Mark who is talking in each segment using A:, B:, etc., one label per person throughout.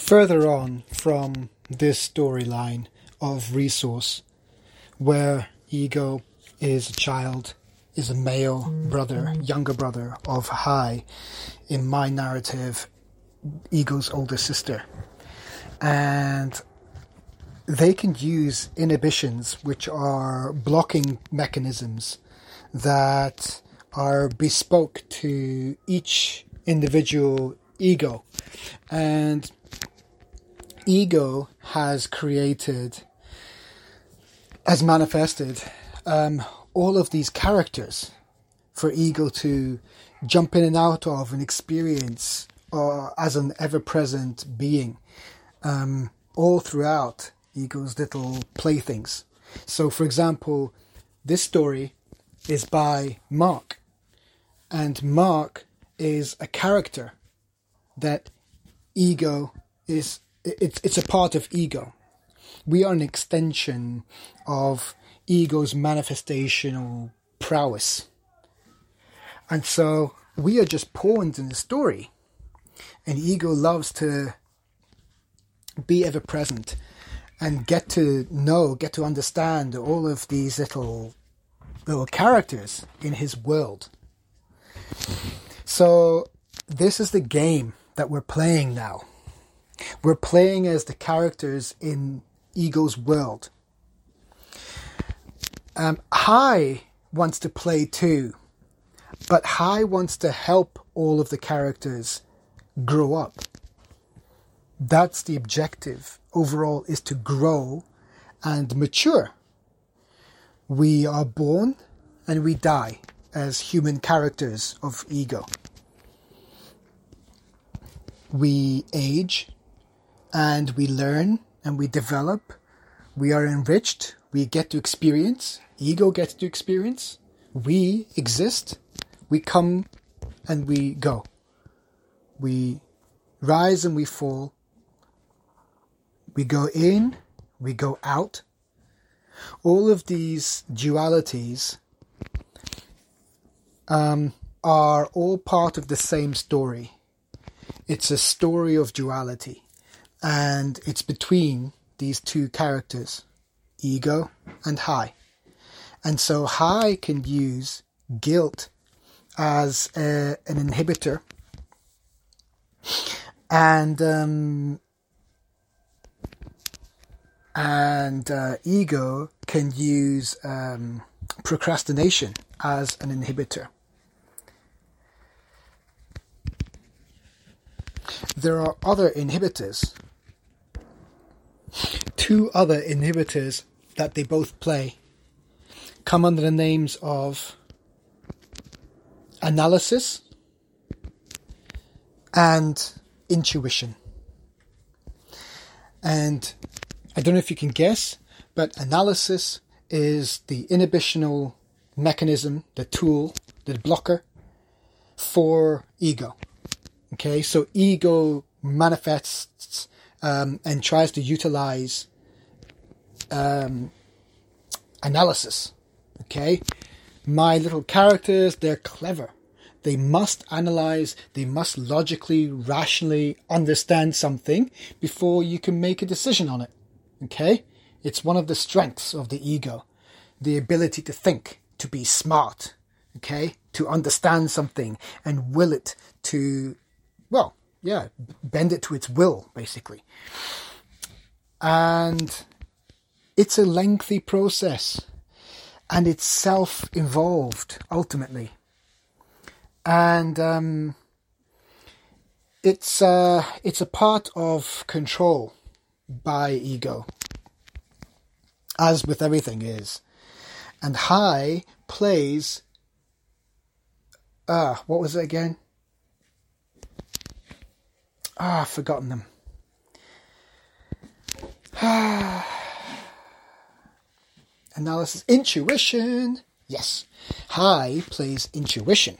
A: further on from this storyline of resource, where ego is a child, is a male brother, younger brother of High. in my narrative, ego's older sister. And they can use inhibitions, which are blocking mechanisms that are bespoke to each individual ego. And ego has created, has manifested um, all of these characters for ego to jump in and out of and experience uh, as an ever-present being um, all throughout ego's little playthings. So, for example, this story is by Mark, and Mark is a character that ego is it's it's a part of ego. We are an extension of ego's manifestational prowess. And so we are just pawns in the story. And ego loves to be ever present and get to know, get to understand all of these little little characters in his world. So this is the game that we're playing now. We're playing as the characters in Ego's world. Um, High wants to play too, but High wants to help all of the characters grow up. That's the objective overall is to grow and mature. We are born and we die as human characters of ego. We age and we learn and we develop. We are enriched. We get to experience. Ego gets to experience. We exist. We come and we go. We rise and we fall. We go in, we go out. All of these dualities um, are all part of the same story. It's a story of duality, and it's between these two characters, ego and high. And so high can use guilt as a, an inhibitor, and um, and uh, ego can use um, procrastination as an inhibitor. There are other inhibitors, two other inhibitors that they both play come under the names of analysis and intuition. And I don't know if you can guess, but analysis is the inhibitional mechanism, the tool, the blocker for ego. Okay, so ego manifests um, and tries to utilize um, analysis. Okay, my little characters, they're clever. They must analyze, they must logically, rationally understand something before you can make a decision on it. Okay? It's one of the strengths of the ego. The ability to think, to be smart, okay? To understand something and will it to, well, yeah, bend it to its will, basically. And it's a lengthy process and it's self involved ultimately. And um, it's, uh, it's a part of control by ego, as with everything is. And high plays. Ah, uh, what was it again? Ah, I've forgotten them. Analysis. Intuition. Yes. High plays intuition.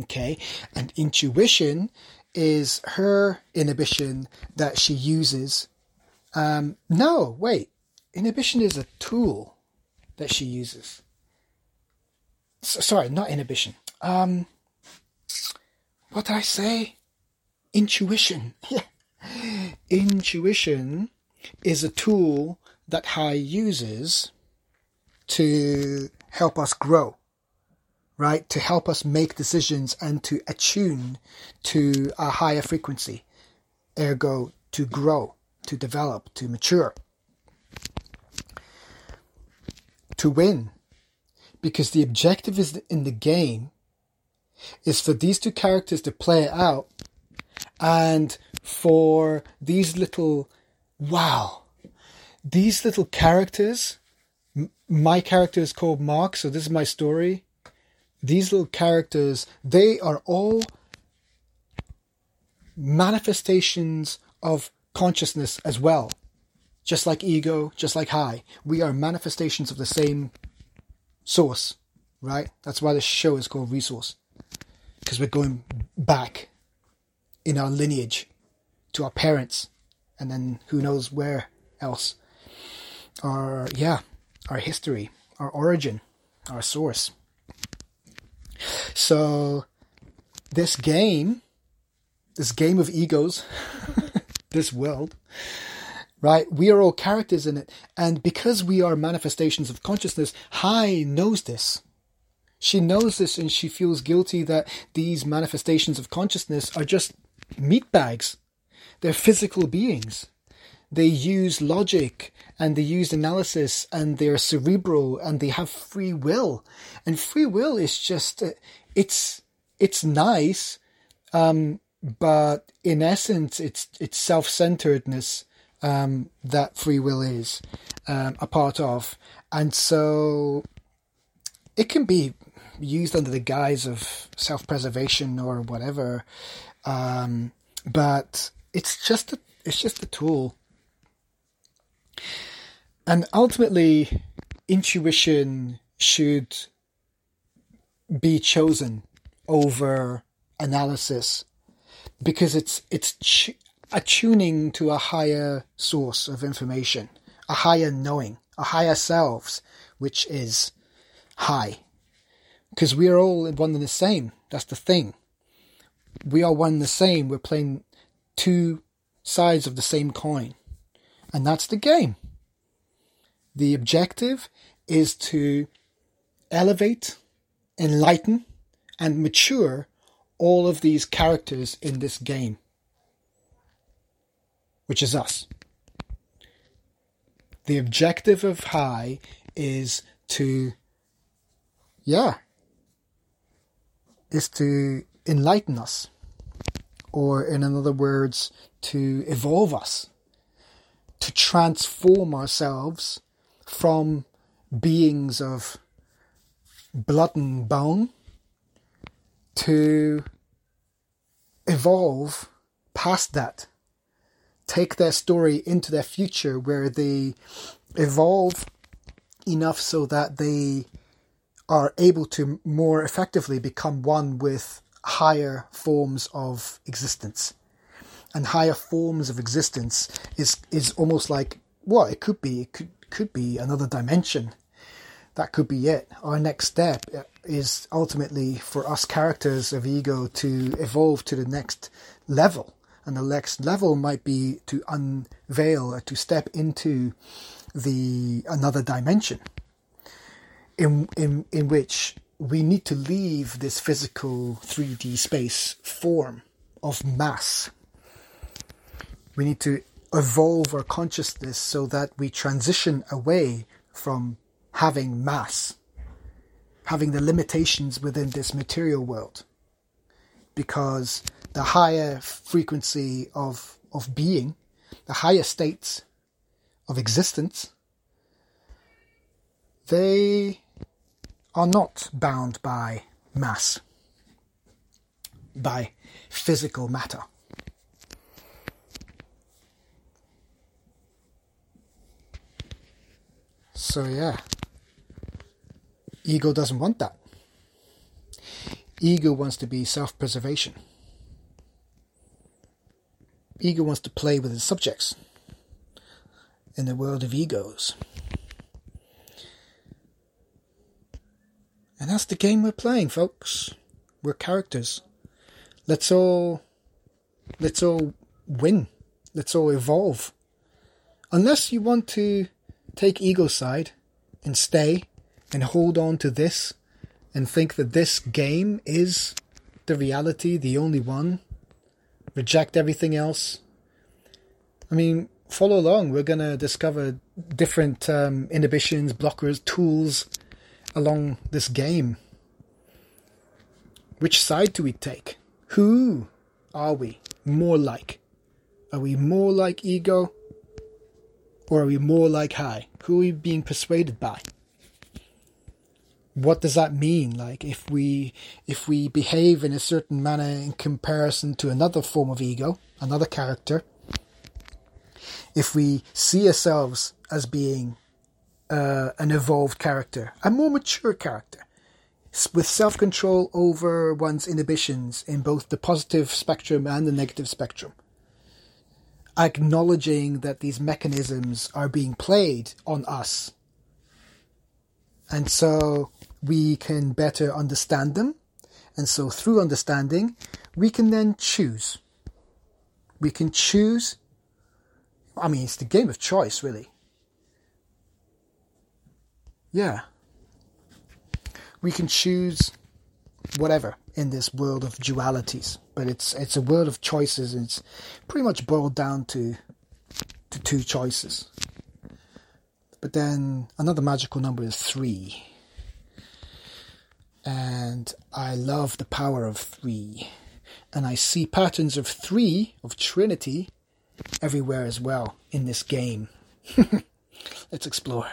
A: Okay. And intuition is her inhibition that she uses um, no, wait. Inhibition is a tool that she uses. Sorry, not inhibition. Um, what did I say? Intuition. intuition is a tool that High uses to help us grow, right? To help us make decisions and to attune to a higher frequency, ergo, to grow, to develop, to mature, to win. Because the objective is in the game is for these two characters to play it out and for these little wow these little characters my character is called mark so this is my story. These little characters they are all manifestations of consciousness as well. Just like ego just like High we are manifestations of the same source right? That's why the show is called resource because we're going back in our lineage to our parents and then who knows where else. Our yeah our history our origin our source so this game this game of egos this world right we are all characters in it and because we are manifestations of consciousness High knows this she knows this and she feels guilty that these manifestations of consciousness are just meat bags. They're physical beings. They use logic and they use analysis and they're cerebral and they have free will. And free will is just, uh, it's, it's nice. Um, but in essence, it's, it's self-centeredness, um, that free will is, um, a part of. And so it can be used under the guise of self-preservation or whatever. Um, but it's just a, it's just a tool. And ultimately, intuition should be chosen over analysis because it's it's attuning to a higher source of information, a higher knowing, a higher selves, which is high. because we are all one and the same. That's the thing. We are one and the same. We're playing two sides of the same coin. And that's the game. The objective is to elevate, enlighten, and mature all of these characters in this game, which is us. The objective of High is to, yeah, is to enlighten us, or in other words, to evolve us, to transform ourselves from beings of blood and bone to evolve past that, take their story into their future where they evolve enough so that they are able to more effectively become one with higher forms of existence. And higher forms of existence is is almost like well, it could be it could could be another dimension. That could be it. Our next step is ultimately for us characters of ego to evolve to the next level. And the next level might be to unveil or to step into the another dimension in in in which we need to leave this physical 3D space form of mass. We need to evolve our consciousness so that we transition away from having mass, having the limitations within this material world. Because the higher frequency of, of being, the higher states of existence, they are not bound by mass, by physical matter. So, yeah, ego doesn't want that. Ego wants to be self preservation. Ego wants to play with its subjects in the world of egos. And that's the game we're playing, folks. We're characters. Let's all let's all win Let's all evolve. Unless you want to take ego side and stay and hold on to this and think that this game is the reality, the only one, reject everything else. I mean, follow along. We're going to discover different um, inhibitions, blockers, tools along this game. Which side do we take? Who are we more like? Are we more like ego? Or are we more like high? Who are we being persuaded by? What does that mean? Like if we if we behave in a certain manner in comparison to another form of ego, another character, if we see ourselves as being uh, an evolved character, a more mature character, with self control over one's inhibitions in both the positive spectrum and the negative spectrum. Acknowledging that these mechanisms are being played on us. And so we can better understand them. And so through understanding, we can then choose. We can choose. I mean, it's the game of choice, really. Yeah we can choose whatever in this world of dualities, but it's it's a world of choices. And it's pretty much boiled down to to two choices. But then another magical number is three, and I love the power of three, and I see patterns of three of Trinity everywhere as well in this game. Let's explore.